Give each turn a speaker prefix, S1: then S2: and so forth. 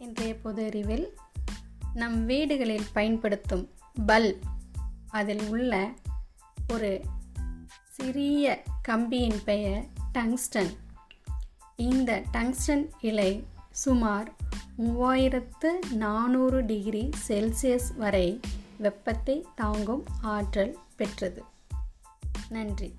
S1: இன்றைய பொது அறிவில் நம் வீடுகளில் பயன்படுத்தும் பல்ப் அதில் உள்ள ஒரு சிறிய கம்பியின் பெயர் டங்ஸ்டன். இந்த டங்ஸ்டன் இலை சுமார் மூவாயிரத்து நானூறு டிகிரி செல்சியஸ் வரை வெப்பத்தை தாங்கும் ஆற்றல் பெற்றது. நன்றி.